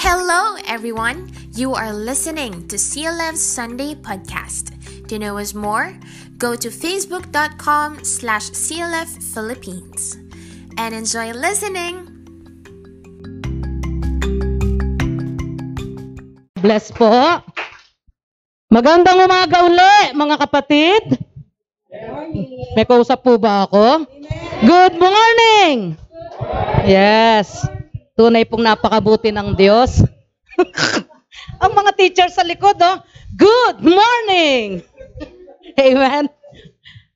Hello, everyone. You are listening to CLF's Sunday podcast. To know us more, go to facebook.com slash CLF Philippines and enjoy listening. Bless po. Magandang umaga uli, mga kapatid. May kausap po ba ako? Good morning! Yes. Tunay pong napakabuti ng Diyos. Ang mga teachers sa likod, oh. Good morning! Amen.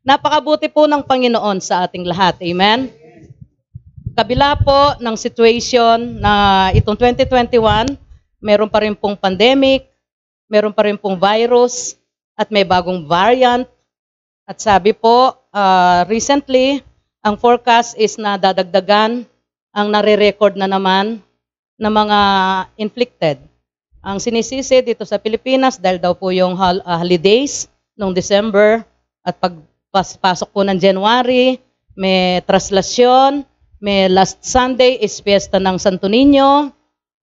Napakabuti po ng Panginoon sa ating lahat. Amen. Kabila po ng situation na itong 2021, meron pa rin pong pandemic, meron pa rin pong virus, at may bagong variant. At sabi po, uh, recently, ang forecast is na dadagdagan ang nare-record na naman ng mga inflicted. Ang sinisisi dito sa Pilipinas dahil daw po yung uh, holidays noong December at pagpasok po ng January, may traslasyon, may last Sunday is fiesta ng Santo Niño,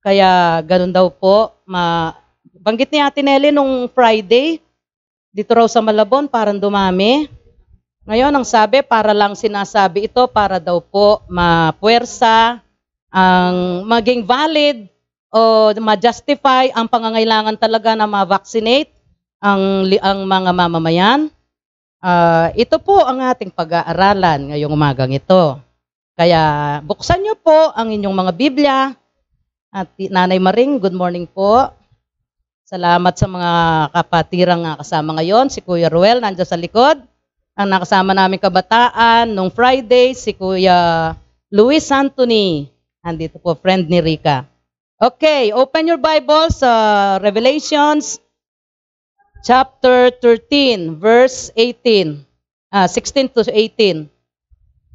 kaya ganun daw po. Ma Banggit ni Ate Nelly nung Friday, dito raw sa Malabon, parang dumami. Ngayon, ang sabi, para lang sinasabi ito, para daw po mapuwersa, ang maging valid o ma-justify ang pangangailangan talaga na ma-vaccinate ang, ang mga mamamayan. Uh, ito po ang ating pag-aaralan ngayong umagang ito. Kaya buksan niyo po ang inyong mga Biblia. At Nanay Maring, good morning po. Salamat sa mga kapatirang kasama ngayon. Si Kuya Ruel, nandiyan sa likod ang nakasama namin kabataan nung Friday, si Kuya Luis Anthony. Andito po, friend ni Rika. Okay, open your Bible sa Revelations chapter 13, verse 18. Ah, 16 to 18.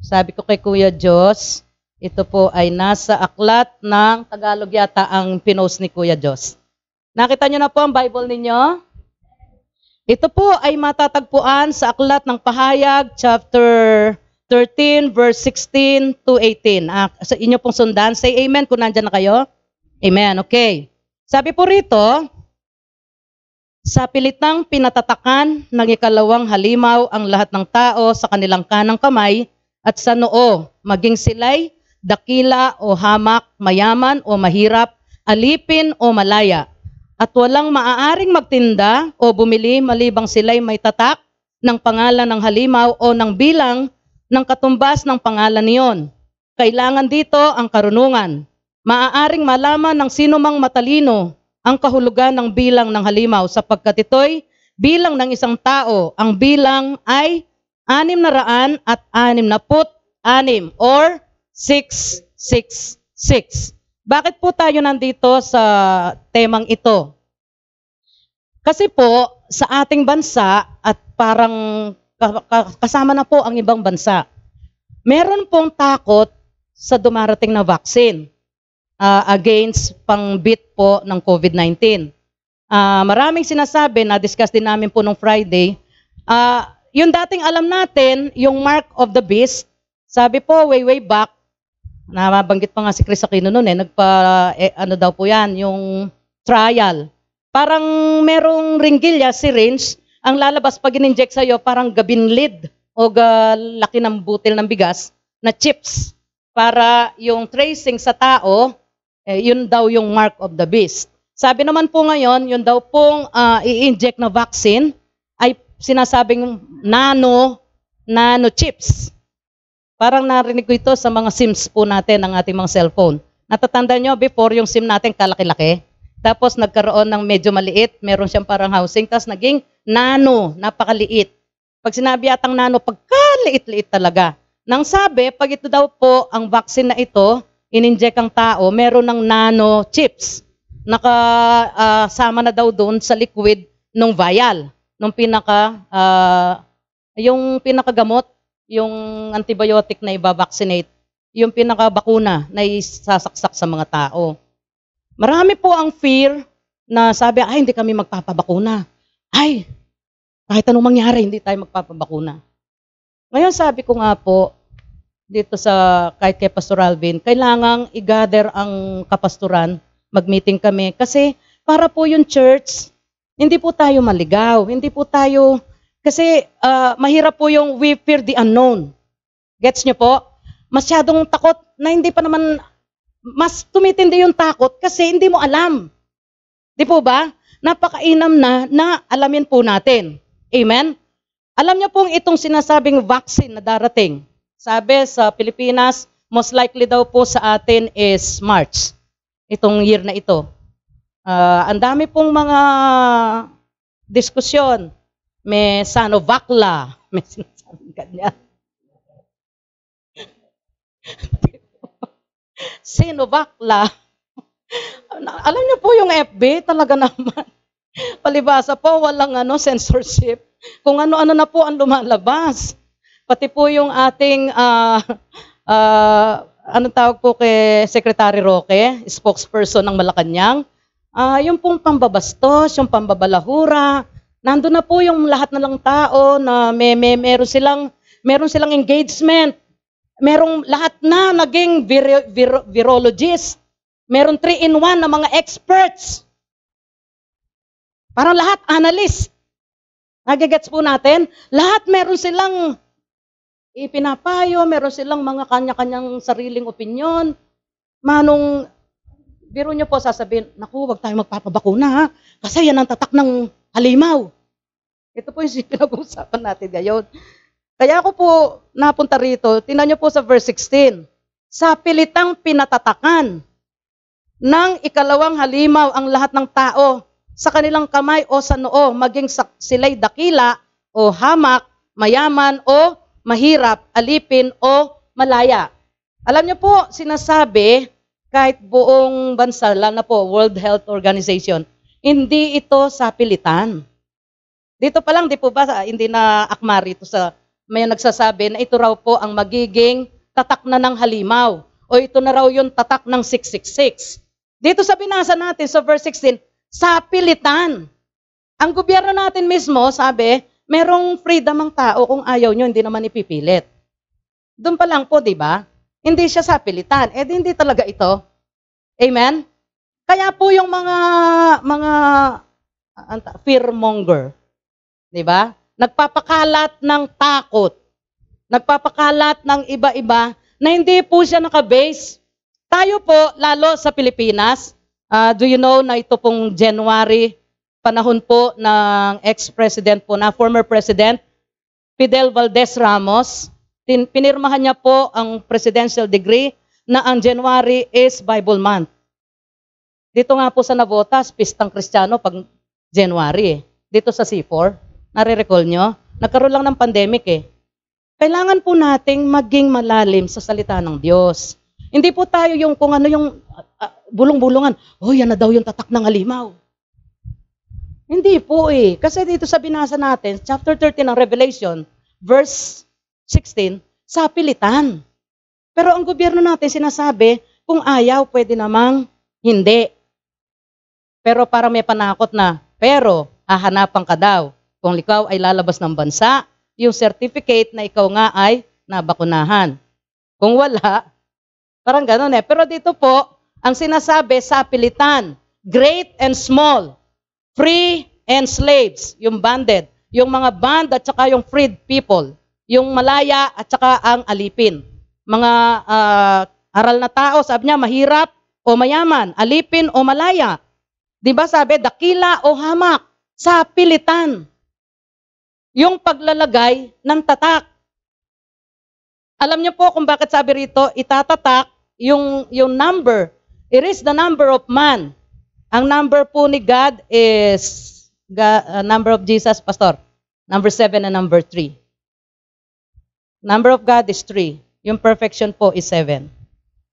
Sabi ko kay Kuya Jos, ito po ay nasa aklat ng Tagalog yata ang pinost ni Kuya Jos. Nakita niyo na po ang Bible ninyo? Ito po ay matatagpuan sa Aklat ng Pahayag, chapter 13, verse 16 to 18. Ah, sa inyo pong sundan, say amen kung nandyan na kayo. Amen, okay. Sabi po rito, sa pilitang pinatatakan ng ikalawang halimaw ang lahat ng tao sa kanilang kanang kamay at sa noo, maging sila'y dakila o hamak, mayaman o mahirap, alipin o malaya at walang maaaring magtinda o bumili malibang sila'y may tatak ng pangalan ng halimaw o ng bilang ng katumbas ng pangalan niyon. Kailangan dito ang karunungan. Maaaring malaman ng sino mang matalino ang kahulugan ng bilang ng halimaw sapagkat ito'y bilang ng isang tao. Ang bilang ay anim na raan at anim na put anim or 666. Bakit po tayo nandito sa temang ito? Kasi po, sa ating bansa at parang kasama na po ang ibang bansa, meron pong takot sa dumarating na vaccine uh, against pang-bit po ng COVID-19. Uh, maraming sinasabi, na-discuss din namin po nung Friday, uh, yung dating alam natin, yung mark of the beast, sabi po way way back, Nabanggit pa nga si Chris Aquino noon eh, nagpa, eh, ano daw po yan, yung trial. Parang merong ringgilya, syringe, ang lalabas pag in-inject sa'yo, parang gabinlid o ga, laki ng butil ng bigas na chips para yung tracing sa tao, eh, yun daw yung mark of the beast. Sabi naman po ngayon, yun daw pong uh, i-inject na vaccine ay sinasabing nano, nano chips. Parang narinig ko ito sa mga SIMs po natin ng ating mga cellphone. Natatanda nyo, before yung SIM natin kalaki-laki. Tapos nagkaroon ng medyo maliit, meron siyang parang housing, tapos naging nano, napakaliit. Pag sinabi atang nano, pagkaliit-liit talaga. Nang sabi, pag ito daw po, ang vaccine na ito, ininject ang tao, meron ng nano chips. Nakasama uh, na daw doon sa liquid ng vial, nung pinaka, uh, yung pinakagamot yung antibiotic na ibabaksinate, yung pinakabakuna na isasaksak sa mga tao. Marami po ang fear na sabi, ay, hindi kami magpapabakuna. Ay, kahit anong mangyari, hindi tayo magpapabakuna. Ngayon sabi ko nga po, dito sa kahit kay Pastor Alvin, kailangang i-gather ang kapasturan mag-meeting kami. Kasi para po yung church, hindi po tayo maligaw. Hindi po tayo, kasi ah, mahirap po yung we fear the unknown. Gets nyo po? Masyadong takot na hindi pa naman, mas tumitindi yung takot kasi hindi mo alam. Di po ba? Napakainam na na alamin po natin. Amen? Alam niyo pong itong sinasabing vaccine na darating. Sabi sa Pilipinas, most likely daw po sa atin is March. Itong year na ito. Ah, ang dami pong mga diskusyon. May Sanovacla. May sinasabing ganyan. Sinovacla. Alam niyo po yung FB, talaga naman. Palibasa po, walang ano, censorship. Kung ano-ano na po ang lumalabas. Pati po yung ating, ah, ah, anong tawag po kay Secretary Roque, spokesperson ng Malacanang, ah, yung pong pambabastos, yung pambabalahura, nandun na po yung lahat na lang tao na may, may meron silang meron silang engagement. Merong lahat na naging viro, viro, virologist. Meron 3 in 1 na mga experts. Parang lahat analyst. Nagigets po natin? Lahat meron silang ipinapayo, meron silang mga kanya-kanyang sariling opinion. Manong, biro nyo po sasabihin, naku, wag tayo magpapabakuna ha, kasi yan ang tatak ng halimaw. Ito po yung pinag-uusapan natin ngayon. Kaya ako po napunta rito, tinan nyo po sa verse 16. Sa pilitang pinatatakan ng ikalawang halimaw ang lahat ng tao sa kanilang kamay o sa noo, maging sila'y dakila o hamak, mayaman o mahirap, alipin o malaya. Alam niyo po, sinasabi, kahit buong bansa, lalo na po, World Health Organization, hindi ito sa pilitan. Dito pa lang, di po ba, hindi na akma rito sa may nagsasabi na ito raw po ang magiging tatak na ng halimaw. O ito na raw yung tatak ng 666. Dito sa binasa natin sa verse 16, sa pilitan. Ang gobyerno natin mismo, sabi, merong freedom ang tao kung ayaw nyo, hindi naman ipipilit. Doon pa lang po, di ba? Hindi siya sa pilitan. Eh, hindi talaga ito. Amen? Kaya po yung mga, mga uh, fearmonger, di ba? Nagpapakalat ng takot. Nagpapakalat ng iba-iba na hindi po siya nakabase. Tayo po, lalo sa Pilipinas, uh, do you know na ito pong January, panahon po ng ex-president po na, former president, Fidel Valdez Ramos, tin, pinirmahan niya po ang presidential degree na ang January is Bible month. Dito nga po sa Navotas, pistang Kristiyano pag January. Eh. Dito sa C4, nare-recall nyo? Nagkaroon lang ng pandemic eh. Kailangan po nating maging malalim sa salita ng Diyos. Hindi po tayo yung kung ano yung uh, bulong-bulungan. Oh, yan na daw yung tatak ng alimaw. Hindi po eh. Kasi dito sa binasa natin, chapter 13 ng Revelation, verse 16, sa pilitan. Pero ang gobyerno natin sinasabi, kung ayaw, pwede namang hindi. Pero para may panakot na, pero hahanapan ka daw. Kung ikaw ay lalabas ng bansa, yung certificate na ikaw nga ay nabakunahan. Kung wala, parang ganun eh. Pero dito po, ang sinasabi sa pilitan, great and small, free and slaves, yung banded, yung mga band at saka yung freed people, yung malaya at saka ang alipin. Mga uh, aral na tao, sabi niya, mahirap o mayaman, alipin o malaya. Di ba sabi, dakila o hamak, sa pilitan yung paglalagay ng tatak. Alam niyo po kung bakit sabi rito, itatatak yung, yung number. It is the number of man. Ang number po ni God is God, uh, number of Jesus, Pastor. Number 7 and number 3. Number of God is 3. Yung perfection po is 7.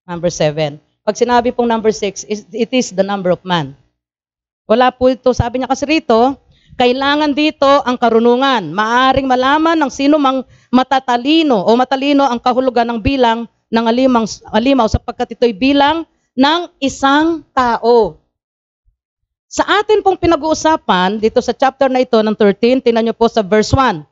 Number 7. Pag sinabi pong number 6, it is the number of man. Wala po ito. Sabi niya kasi rito, kailangan dito ang karunungan. Maaring malaman ng sino mang matatalino o matalino ang kahulugan ng bilang ng alimang, alimaw sapagkat ito'y bilang ng isang tao. Sa atin pong pinag-uusapan, dito sa chapter na ito ng 13, tinan niyo po sa verse 1.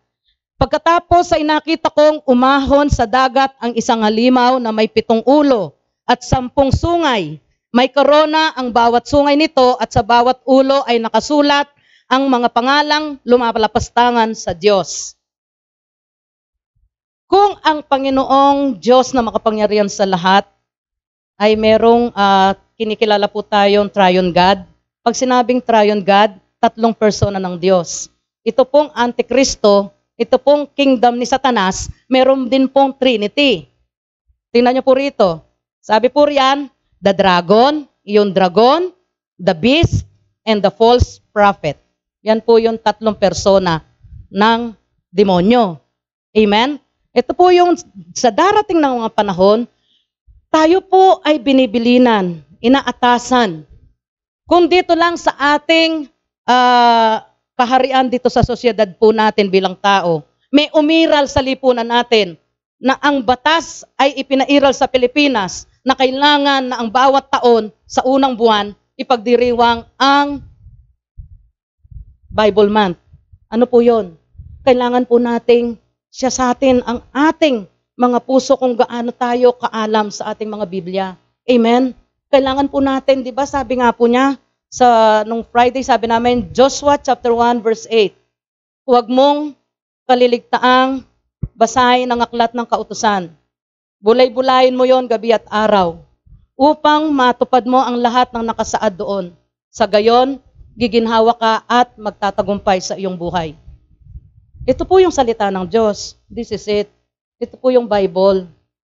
Pagkatapos ay nakita kong umahon sa dagat ang isang halimaw na may pitong ulo at sampung sungay May korona ang bawat sungay nito at sa bawat ulo ay nakasulat ang mga pangalang lumapalapastangan sa Diyos. Kung ang Panginoong Diyos na makapangyarihan sa lahat ay merong uh, kinikilala po tayong Triune God. Pag sinabing Triune God, tatlong persona ng Diyos. Ito pong Antikristo, ito pong kingdom ni Satanas, meron din pong Trinity. Tingnan niyo po rito. Sabi po riyan, the dragon, yung dragon, the beast, and the false prophet. Yan po yung tatlong persona ng demonyo. Amen? Ito po yung sa darating ng mga panahon, tayo po ay binibilinan, inaatasan. Kung dito lang sa ating uh, kaharian dito sa sosyedad po natin bilang tao, may umiral sa lipunan natin na ang batas ay ipinairal sa Pilipinas na kailangan na ang bawat taon sa unang buwan ipagdiriwang ang Bible Month. Ano po yon? Kailangan po nating siya sa atin ang ating mga puso kung gaano tayo kaalam sa ating mga Biblia. Amen? Kailangan po natin, di ba sabi nga po niya, sa nung Friday sabi namin, Joshua chapter 1 verse 8, huwag mong kaliligtaang basahin ang aklat ng kautusan. Bulay-bulayin mo yon gabi at araw upang matupad mo ang lahat ng nakasaad doon. Sa gayon, giginhawa ka at magtatagumpay sa iyong buhay. Ito po yung salita ng Diyos. This is it. Ito po yung Bible.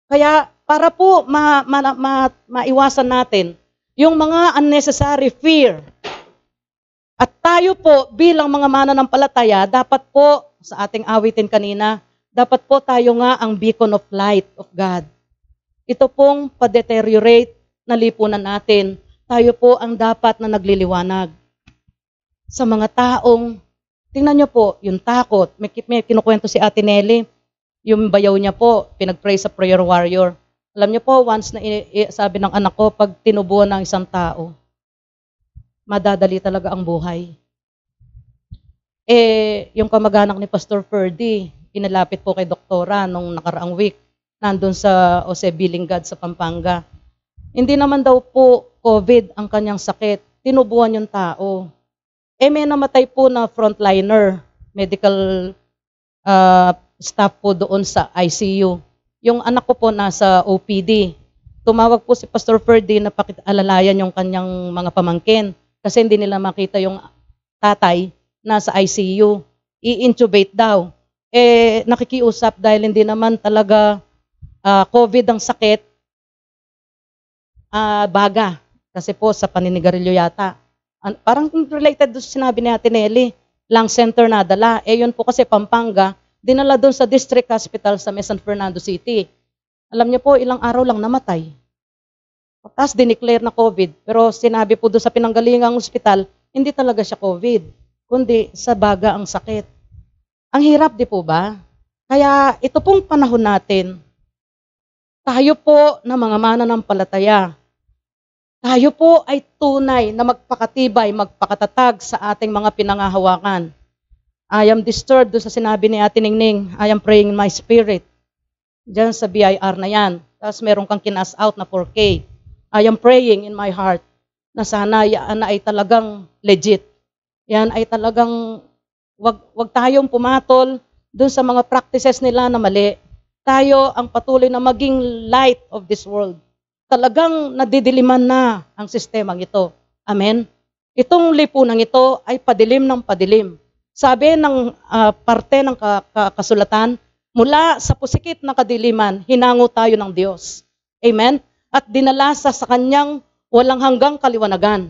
Kaya para po ma, ma, ma, maiwasan natin yung mga unnecessary fear. At tayo po bilang mga mananampalataya, dapat po sa ating awitin kanina, dapat po tayo nga ang beacon of light of God. Ito pong pa-deteriorate na lipunan natin. Tayo po ang dapat na nagliliwanag sa mga taong Tingnan niyo po, yung takot. May, may kinukwento si Ate Nelly, yung bayaw niya po, pinag-pray sa prayer warrior. Alam niyo po, once na sabi ng anak ko, pag tinubuan ng isang tao, madadali talaga ang buhay. Eh, yung kamag-anak ni Pastor Ferdy, inalapit po kay doktora nung nakaraang week, nandun sa Jose Bilingad sa Pampanga. Hindi naman daw po COVID ang kanyang sakit, tinubuan yung tao. Eh may namatay po na frontliner, medical uh, staff po doon sa ICU. Yung anak ko po nasa OPD. Tumawag po si Pastor Ferdy na pakialalayan yung kanyang mga pamangkin kasi hindi nila makita yung tatay nasa ICU. I-intubate daw. Eh, nakikiusap dahil hindi naman talaga uh, COVID ang sakit, uh, baga. Kasi po sa paninigarilyo yata parang related doon sinabi ni Ate Nelly, lung center na dala. Eh yun po kasi Pampanga, dinala doon sa district hospital sa San Fernando City. Alam niyo po, ilang araw lang namatay. Tapos dineclare na COVID. Pero sinabi po doon sa pinanggalingang ospital, hindi talaga siya COVID, kundi sa baga ang sakit. Ang hirap di po ba? Kaya ito pong panahon natin, tayo po na mga mananampalataya, tayo po ay tunay na magpakatibay, magpakatatag sa ating mga pinangahawakan. I am disturbed doon sa sinabi ni Ate Ningning, I am praying in my spirit. Diyan sa BIR na yan. Tapos meron kang kinas out na 4K. I am praying in my heart na sana yan ay talagang legit. Yan ay talagang wag, wag tayong pumatol doon sa mga practices nila na mali. Tayo ang patuloy na maging light of this world talagang nadidiliman na ang sistemang ito. Amen? Itong lipunan ito ay padilim ng padilim. Sabi ng uh, parte ng ka- ka- kasulatan, mula sa pusikit na kadiliman, hinango tayo ng Diyos. Amen? At dinala sa sa kanyang walang hanggang kaliwanagan.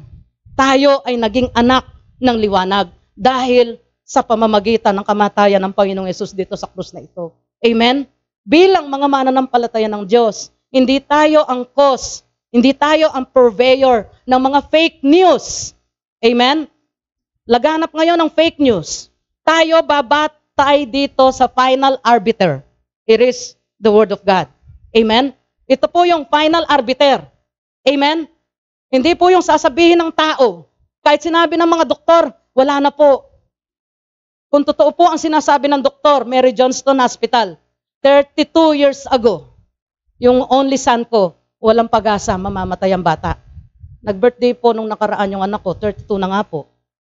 Tayo ay naging anak ng liwanag dahil sa pamamagitan ng kamatayan ng Panginoong Yesus dito sa krus na ito. Amen? Bilang mga mananampalataya ng Diyos, hindi tayo ang cause. Hindi tayo ang purveyor ng mga fake news. Amen? Laganap ngayon ng fake news. Tayo babatay dito sa final arbiter. It is the Word of God. Amen? Ito po yung final arbiter. Amen? Hindi po yung sasabihin ng tao. Kahit sinabi ng mga doktor, wala na po. Kung totoo po ang sinasabi ng doktor, Mary Johnston Hospital, 32 years ago, yung only son ko, walang pag-asa, mamamatay ang bata. Nag-birthday po nung nakaraan yung anak ko, 32 na nga po.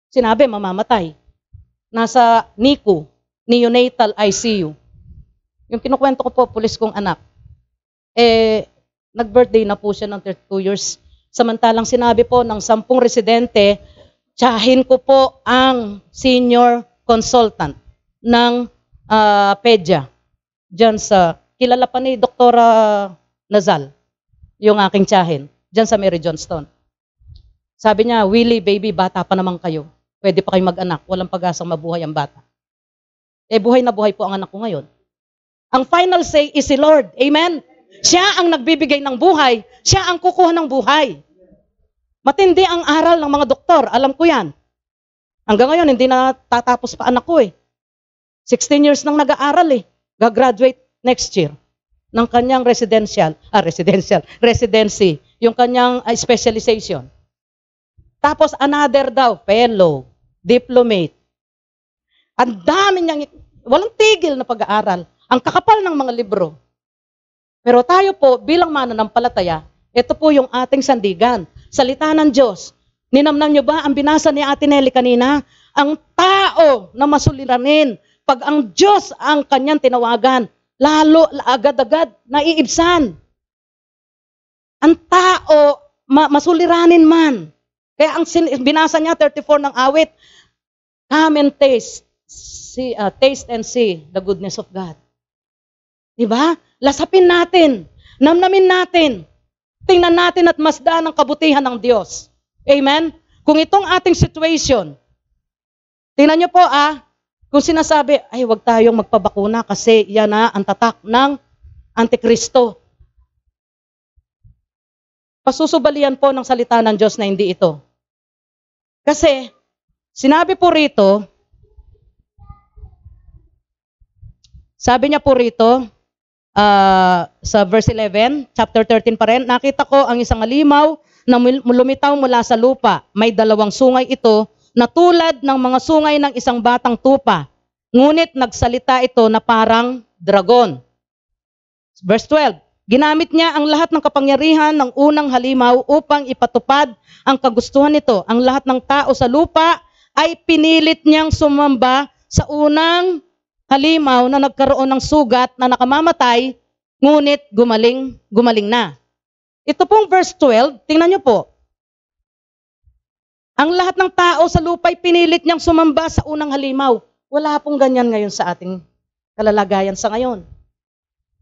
Sinabi, mamamatay. Nasa NICU, neonatal ICU. Yung kinukwento ko po, pulis kong anak. Eh, nag-birthday na po siya ng 32 years. Samantalang sinabi po ng sampung residente, tsahin ko po ang senior consultant ng uh, PEDYA. Diyan sa, kilala pa ni Doktora Nazal, yung aking tsahin. Diyan sa Mary Johnston. Sabi niya, Willie, baby, bata pa naman kayo. Pwede pa kayo mag-anak. Walang pag-asang mabuhay ang bata. Eh, buhay na buhay po ang anak ko ngayon. Ang final say is si Lord. Amen? Siya ang nagbibigay ng buhay. Siya ang kukuha ng buhay. Matindi ang aral ng mga doktor. Alam ko yan. Hanggang ngayon, hindi na tatapos pa anak ko eh. 16 years nang nag-aaral eh. Gagraduate next year ng kanyang residential, ah, residential, residency, yung kanyang uh, specialization. Tapos another daw, fellow, diplomate. Ang dami niyang, walang tigil na pag-aaral. Ang kakapal ng mga libro. Pero tayo po, bilang mananampalataya, ito po yung ating sandigan. Salita ng Diyos. Ninamnam niyo ba ang binasa ni Ate Nelly kanina? Ang tao na masuliranin, pag ang Diyos ang kanyang tinawagan, lalo agad-agad naiibsan. Ang tao, ma- masuliranin man, kaya ang sin- binasa niya 34 ng awit, come and taste, see, uh, taste and see the goodness of God. Diba? Lasapin natin, namnamin natin, tingnan natin at masdaan ang kabutihan ng Diyos. Amen? Kung itong ating situation, tingnan niyo po ah, kung sinasabi, ay wag tayong magpabakuna kasi yan na ang tatak ng Antikristo. Pasusubalian po ng salita ng Diyos na hindi ito. Kasi, sinabi po rito, sabi niya po rito, uh, sa verse 11, chapter 13 pa rin, nakita ko ang isang alimaw na lumitaw mula sa lupa. May dalawang sungay ito na tulad ng mga sungay ng isang batang tupa. Ngunit nagsalita ito na parang dragon. Verse 12, Ginamit niya ang lahat ng kapangyarihan ng unang halimaw upang ipatupad ang kagustuhan nito. Ang lahat ng tao sa lupa ay pinilit niyang sumamba sa unang halimaw na nagkaroon ng sugat na nakamamatay, ngunit gumaling, gumaling na. Ito pong verse 12, tingnan niyo po. Ang lahat ng tao sa lupa ay pinilit niyang sumamba sa unang halimaw. Wala pong ganyan ngayon sa ating kalalagayan sa ngayon.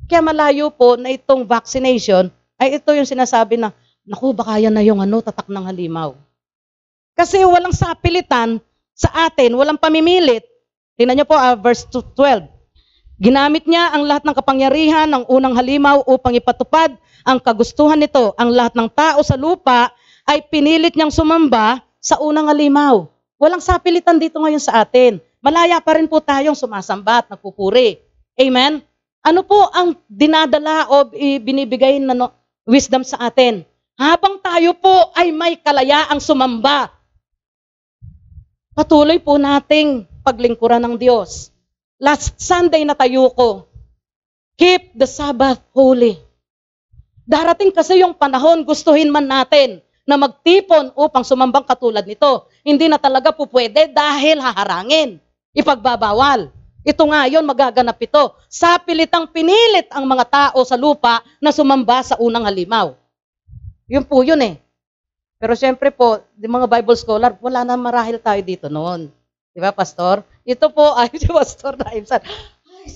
Kaya malayo po na itong vaccination ay ito yung sinasabi na, naku, baka yan na yung ano, tatak ng halimaw. Kasi walang sapilitan sa atin, walang pamimilit. Tingnan niyo po, uh, verse 12. Ginamit niya ang lahat ng kapangyarihan ng unang halimaw upang ipatupad ang kagustuhan nito. Ang lahat ng tao sa lupa ay pinilit niyang sumamba sa unang halimaw. Walang sapilitan dito ngayon sa atin. Malaya pa rin po tayong sumasamba at nagpupuri. Amen? Ano po ang dinadala o binibigay na no, wisdom sa atin? Habang tayo po ay may kalayaang sumamba, patuloy po nating paglingkuran ng Diyos. Last Sunday na tayo ko, keep the Sabbath holy. Darating kasi yung panahon, gustuhin man natin na magtipon upang sumambang katulad nito. Hindi na talaga po pwede dahil haharangin, ipagbabawal. Ito nga yon magaganap ito. Sa pilitang pinilit ang mga tao sa lupa na sumamba sa unang halimaw. Yun po yun eh. Pero siyempre po, di mga Bible scholar, wala na marahil tayo dito noon. Di ba, Pastor? Ito po, ay, si Pastor Naimsan. Ay,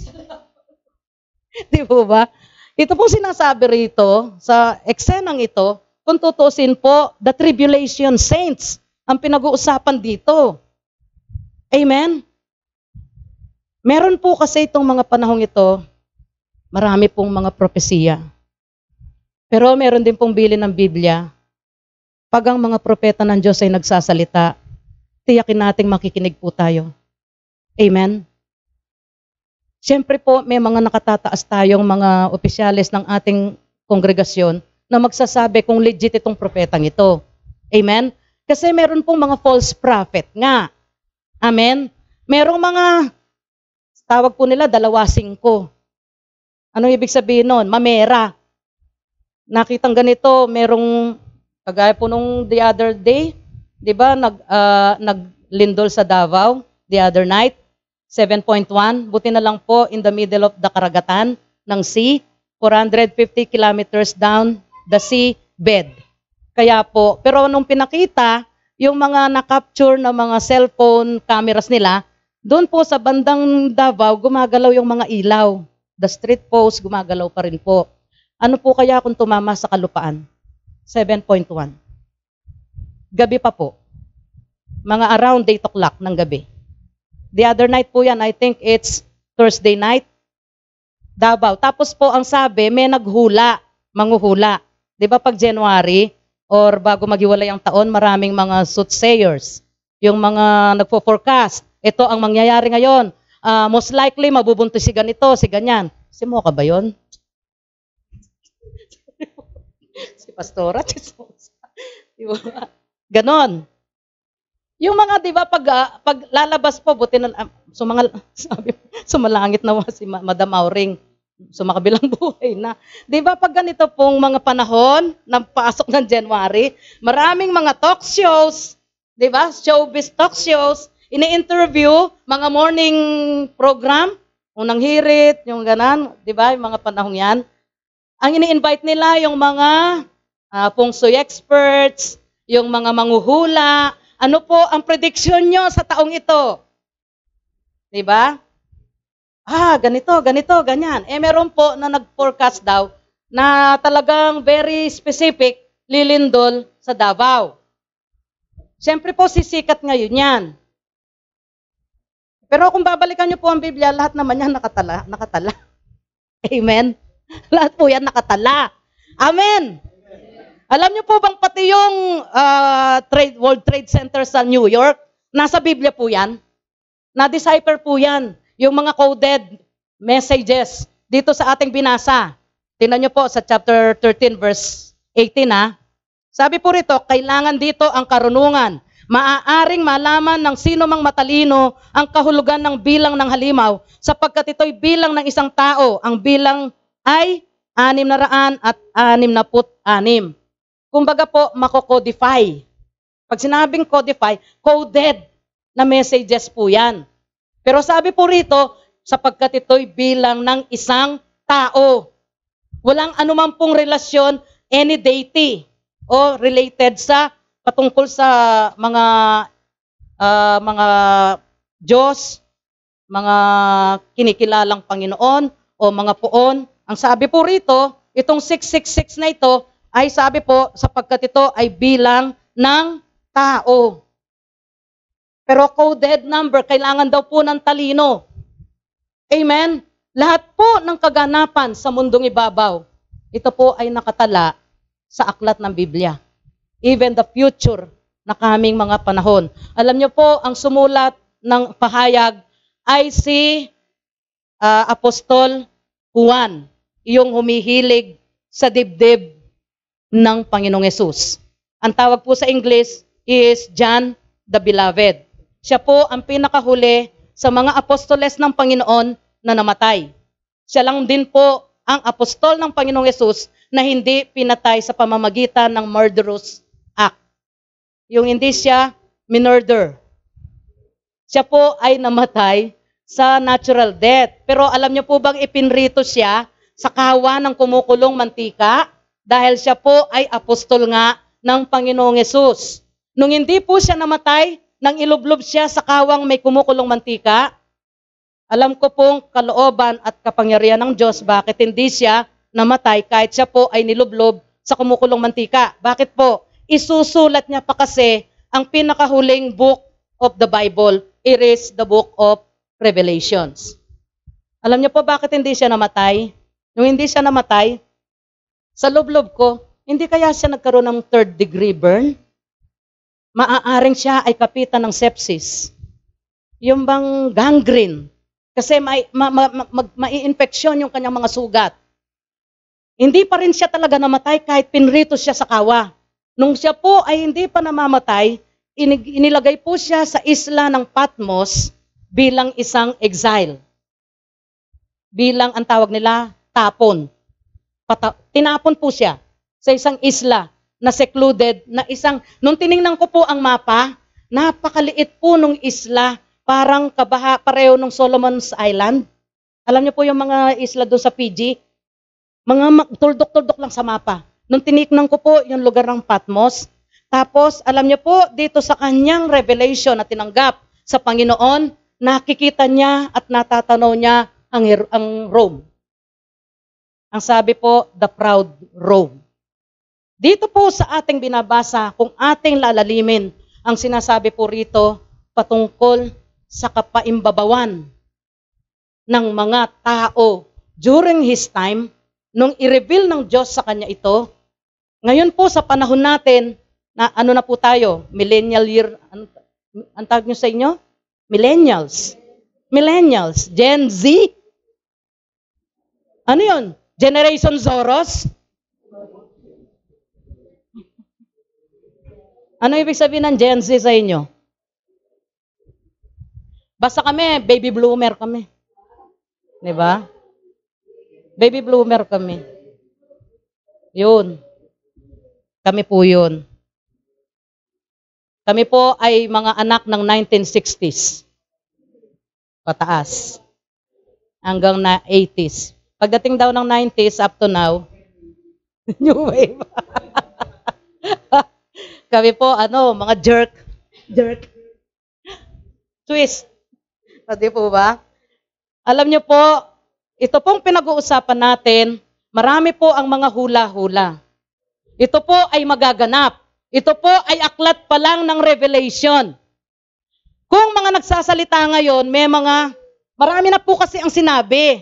Di po ba? Ito po sinasabi rito, sa eksenang ito, kung tutusin po, the tribulation saints ang pinag-uusapan dito. Amen? Meron po kasi itong mga panahong ito, marami pong mga propesiya. Pero meron din pong bilin ng Biblia. Pag ang mga propeta ng Diyos ay nagsasalita, tiyakin nating makikinig po tayo. Amen? Siyempre po, may mga nakatataas tayong mga opisyalis ng ating kongregasyon na magsasabi kung legit itong propetang ito. Amen? Kasi meron pong mga false prophet nga. Amen? Merong mga Tawag po nila dalawa singko. Ano ibig sabihin nun? Mamera. Nakitang ganito, merong Kagaya po nung the other day, 'di ba, nag ah, naglindol sa Davao the other night, 7.1. Buti na lang po in the middle of the karagatan ng sea, 450 kilometers down the sea bed. Kaya po, pero nung pinakita, yung mga na-capture na mga cellphone cameras nila, doon po sa bandang Davao, gumagalaw yung mga ilaw. The street post, gumagalaw pa rin po. Ano po kaya kung tumama sa kalupaan? 7.1. Gabi pa po. Mga around 8 o'clock ng gabi. The other night po yan, I think it's Thursday night. Davao. Tapos po ang sabi, may naghula, manguhula. 'Di ba pag January or bago maghiwalay ang taon, maraming mga soothsayers. Yung mga nagfo-forecast. Ito ang mangyayari ngayon. Ah, most likely, mabubuntis si ganito, si ganyan. Si Mocha ba yun? si Pastora. Di ba? Ganon. Yung mga, di ba, pag, ah, pag lalabas po, buti na, ah, sumangal, sabi, sumalangit na si Ma- Madam Auring, sumakabilang buhay na. Di ba, pag ganito pong mga panahon, ng pasok ng January, maraming mga talk shows, di ba, showbiz talk shows, ini-interview, mga morning program, unang hirit, yung ganan, di ba, yung mga panahong yan. Ang ini-invite nila yung mga uh, feng shui experts, yung mga manguhula, ano po ang prediction nyo sa taong ito? Di ba? Ah, ganito, ganito, ganyan. Eh meron po na nag-forecast daw na talagang very specific lilindol sa Davao. Siyempre po sisikat ngayon yan. Pero kung babalikan niyo po ang Biblia, lahat naman yan nakatala. nakatala. Amen? Lahat po yan nakatala. Amen! Alam niyo po bang pati yung ah, trade, World Trade Center sa New York, nasa Biblia po yan? Na-decipher po yan. Yung mga coded messages dito sa ating binasa. Tingnan niyo po sa chapter 13 verse 18 ha. Sabi po rito, kailangan dito ang karunungan. Maaaring malaman ng sino mang matalino ang kahulugan ng bilang ng halimaw sapagkat ito'y bilang ng isang tao. Ang bilang ay anim na raan at anim na put anim. Kumbaga po, mako-codify. Pag sinabing codify, coded na messages po yan. Pero sabi po rito, sapagkat ito'y bilang ng isang tao. Walang anuman pong relasyon, any deity, o related sa patungkol sa mga ah, mga Diyos, mga kinikilalang Panginoon o mga poon. Ang sabi po rito, itong 666 na ito ay sabi po sapagkat ito ay bilang ng tao. Pero coded number, kailangan daw po ng talino. Amen? Lahat po ng kaganapan sa mundong ibabaw, ito po ay nakatala sa aklat ng Biblia. Even the future na kaming mga panahon. Alam niyo po, ang sumulat ng pahayag ay si ah, Apostol Juan, yung humihilig sa dibdib ng Panginoong Yesus. Ang tawag po sa English is John the Beloved. Siya po ang pinakahuli sa mga apostoles ng Panginoon na namatay. Siya lang din po ang apostol ng Panginoong Yesus na hindi pinatay sa pamamagitan ng murderous act. Yung hindi siya minurder. Siya po ay namatay sa natural death. Pero alam niyo po bang ipinrito siya sa kawa ng kumukulong mantika? Dahil siya po ay apostol nga ng Panginoong Yesus. Nung hindi po siya namatay, nang ilublob siya sa kawang may kumukulong mantika, alam ko pong kalooban at kapangyarihan ng Diyos bakit hindi siya namatay kahit siya po ay nilublob sa kumukulong mantika. Bakit po? Isusulat niya pa kasi ang pinakahuling book of the Bible. It is the book of Revelations. Alam niyo po bakit hindi siya namatay? Nung hindi siya namatay, sa lublob ko, hindi kaya siya nagkaroon ng third degree burn? Maaaring siya ay kapitan ng sepsis. Yung bang gangrene. Kasi may, ma, ma, ma, mag- mai-infeksyon yung kanyang mga sugat. Hindi pa rin siya talaga namatay kahit pinrito siya sa kawa. Nung siya po ay hindi pa namamatay, inilagay po siya sa isla ng Patmos bilang isang exile. Bilang ang tawag nila, tapon. Pata- tinapon po siya sa isang isla na secluded na isang, nung tiningnan ko po ang mapa, napakaliit po nung isla, parang kabaha pareho nung Solomon's Island. Alam niyo po yung mga isla doon sa Fiji? Mga tuldok-tuldok lang sa mapa. Nung tiniknan ko po yung lugar ng Patmos, tapos alam niyo po, dito sa kanyang revelation na tinanggap sa Panginoon, nakikita niya at natatanaw niya ang, ang Rome. Ang sabi po, the proud Rome. Dito po sa ating binabasa, kung ating lalalimin, ang sinasabi po rito patungkol sa kapaimbabawan ng mga tao during his time, nung i-reveal ng Diyos sa kanya ito, ngayon po sa panahon natin, na ano na po tayo, millennial year, ano, ang tawag nyo sa inyo? Millennials. Millennials. Gen Z. Ano yun? Generation Zoros? Ano ibig sabihin ng Gen Z sa inyo? Basta kami, baby bloomer kami. Di ba? Baby bloomer kami. Yun. Kami po yun. Kami po ay mga anak ng 1960s. Pataas. Hanggang na 80s. Pagdating daw ng 90s up to now, new wave. Kami po, ano, mga jerk. Jerk. Twist. Pwede po ba? Alam niyo po, ito pong pinag-uusapan natin, marami po ang mga hula-hula. Ito po ay magaganap. Ito po ay aklat pa lang ng revelation. Kung mga nagsasalita ngayon, may mga, marami na po kasi ang sinabi.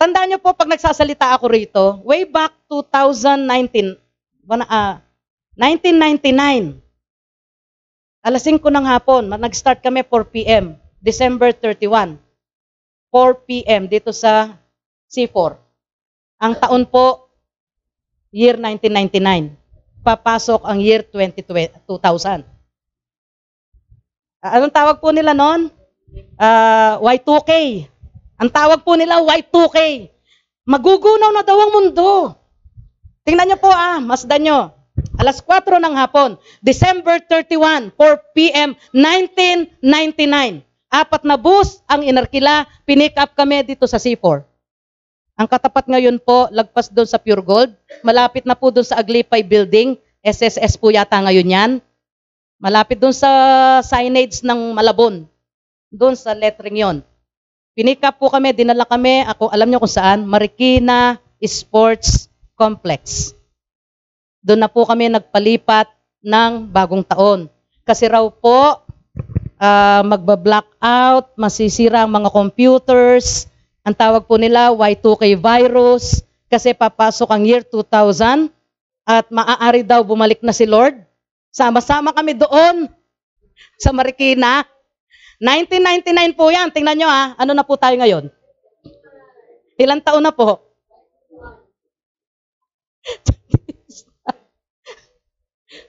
Tandaan niyo po pag nagsasalita ako rito, way back 2019, wana- ah, 1999, alas 5 ng hapon, nag-start kami 4 p.m., December 31. 4 p.m. dito sa C4. Ang taon po, year 1999. Papasok ang year 2020 2000. Ah, Anong tawag po nila noon? Ah, Y2K. Ang tawag po nila Y2K. Magugunaw na daw ang mundo. Tingnan niyo po ah, masdan niyo. Alas 4 ng hapon, December 31, 4 p.m., 1999. Apat na bus ang inarkila, pinick up kami dito sa C4. Ang katapat ngayon po, lagpas doon sa Pure Gold. Malapit na po doon sa Aglipay Building. SSS po yata ngayon yan. Malapit doon sa signage ng Malabon. Doon sa lettering yon. Pinick up po kami, dinala kami, ako alam niyo kung saan, Marikina Sports Complex. Doon na po kami nagpalipat ng bagong taon. Kasi raw po, ah, magba-blackout, masisira ang mga computers, ang tawag po nila Y2K virus, kasi papasok ang year 2000 at maaari daw bumalik na si Lord. Sama-sama kami doon sa Marikina. 1999 po yan. Tingnan nyo ha. Ano na po tayo ngayon? Ilang taon na po?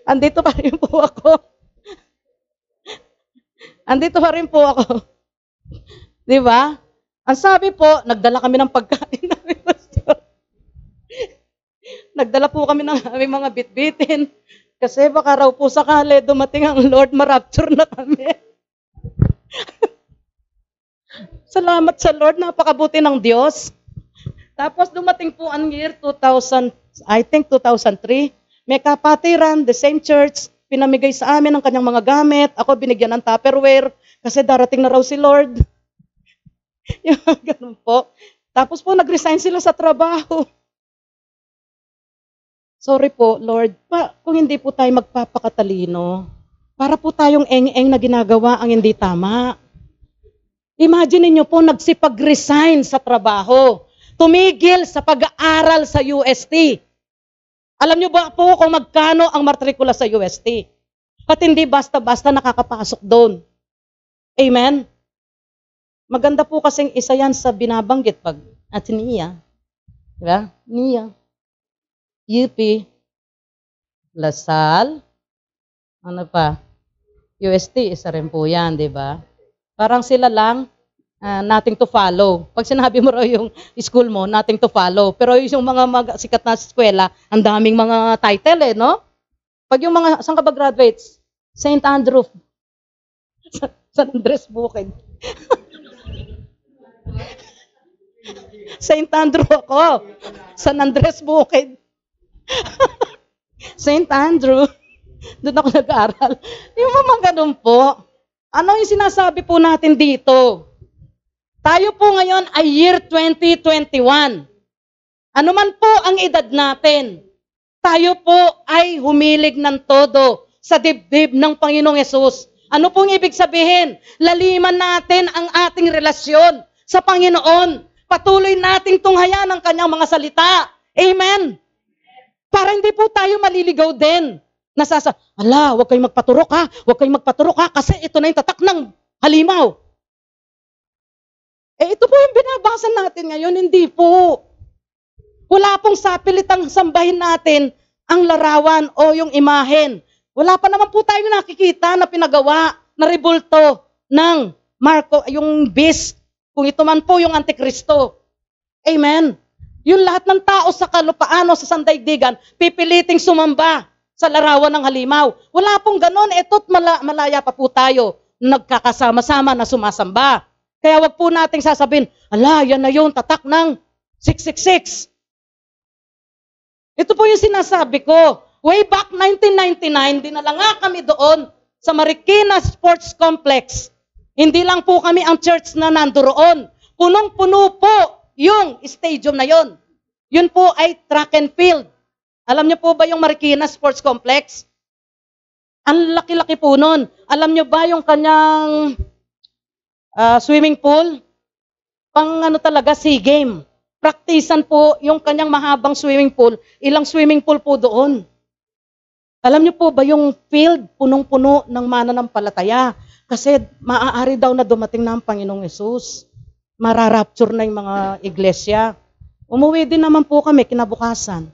Andito pa rin po ako. Andito pa rin po ako. Di ba? Ang sabi po, nagdala kami ng pagkain namin, Pastor. Nagdala po kami ng aming mga bitbitin. Kasi baka raw po sakali dumating ang Lord, marapture na kami. Salamat sa Lord, napakabuti ng Diyos. Tapos dumating po ang year 2000, I think 2003. May kapatiran, the same church, pinamigay sa amin ang kanyang mga gamit. Ako binigyan ng Tupperware kasi darating na raw si Lord. Yung ganun po. Tapos po nag-resign sila sa trabaho. Sorry po, Lord. Pa, kung hindi po tayo magpapakatalino, para po tayong eng-eng na ginagawa ang hindi tama. Imagine niyo po, nagsipag-resign sa trabaho. Tumigil sa pag-aaral sa UST. Alam niyo ba po kung magkano ang matrikula sa UST? At hindi basta-basta nakakapasok doon. Amen? Maganda po kasing isa yan sa binabanggit pag at niya. Di ba? Niya. UP. Lasal. Ano pa? UST, isa rin po yan, di ba? Parang sila lang ah, nothing to follow. Pag sinabi mo raw yung school mo, nothing to follow. Pero yung mga mag- sikat na eskwela, ang daming mga title eh, no? Pag yung mga, saan ka ba graduates? St. Andrew. Sa- San Andres Bukid. St. Andrew ako. San Andres Bukid. St. Andrew. Doon ako nag-aral. Yung mga ganun po. Ano yung sinasabi po natin dito? Tayo po ngayon ay year 2021. Ano man po ang edad natin, tayo po ay humilig ng todo sa dibdib ng Panginoong Yesus. Ano pong ibig sabihin? Laliman natin ang ating relasyon sa Panginoon. Patuloy nating tunghayan ang kanyang mga salita. Amen. Para hindi po tayo maliligaw din. Nasasa, ala, huwag kayong magpaturok ha, huwag kayong magpaturok ha, kasi ito na yung tatak ng halimaw. Eh, ito po yung binabasa natin ngayon, hindi po. Wala pong sapilitang sambahin natin ang larawan o yung imahen. Wala pa naman po tayo nakikita na pinagawa na rebulto ng Marco, yung beast. Kung ito man po yung Antikristo. Amen. Yung lahat ng tao sa kalupaan o sa sandaigdigan, pipiliting sumamba sa larawan ng halimaw. Wala pong ganon. Eto't mala, malaya pa po tayo nagkakasama-sama na sumasamba. Kaya wag po nating sasabihin, ala, yan na yung tatak ng 666. Ito po yung sinasabi ko. Way back 1999, dinala nga kami doon sa Marikina Sports Complex. Hindi lang po kami ang church na nandoon. Punong-puno po yung stadium na yon. Yun po ay track and field. Alam niyo po ba yung Marikina Sports Complex? Ang laki-laki po nun. Alam niyo ba yung kanyang ah, swimming pool? Pang ano talaga, sea game. Praktisan po yung kanyang mahabang swimming pool. Ilang swimming pool po doon. Alam niyo po ba yung field punong-puno ng mananampalataya? Kasi maaari daw na dumating na ang Panginoong Yesus. Mararapture na yung mga iglesia. Umuwi din naman po kami kinabukasan.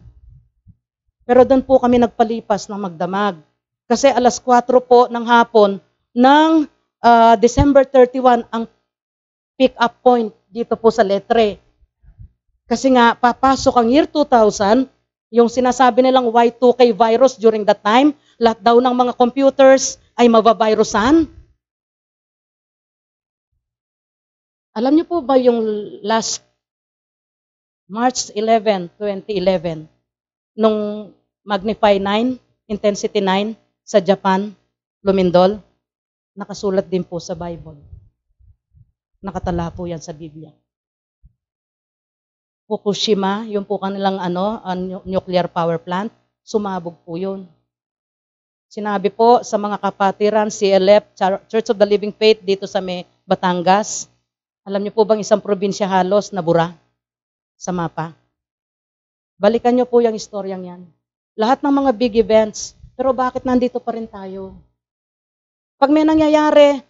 Pero doon po kami nagpalipas ng magdamag. Kasi alas 4 po ng hapon ng ah, December 31 ang pick-up point dito po sa letre. Kasi nga, papasok ang year 2000, yung sinasabi nilang Y2K virus during that time, lahat daw ng mga computers ay mababirusan. Alam niyo po ba yung last March 11, 2011, nung Magnify 9, Intensity 9 sa Japan, Lumindol, nakasulat din po sa Bible. Nakatala po yan sa Biblia. Fukushima, yung po kanilang ano, nu- nuclear power plant, sumabog po yun. Sinabi po sa mga kapatiran, CLF, Church of the Living Faith dito sa may Batangas, alam niyo po bang isang probinsya halos na bura sa mapa? Balikan niyo po yung istoryang yan. Lahat ng mga big events, pero bakit nandito pa rin tayo? Pag may nangyayari,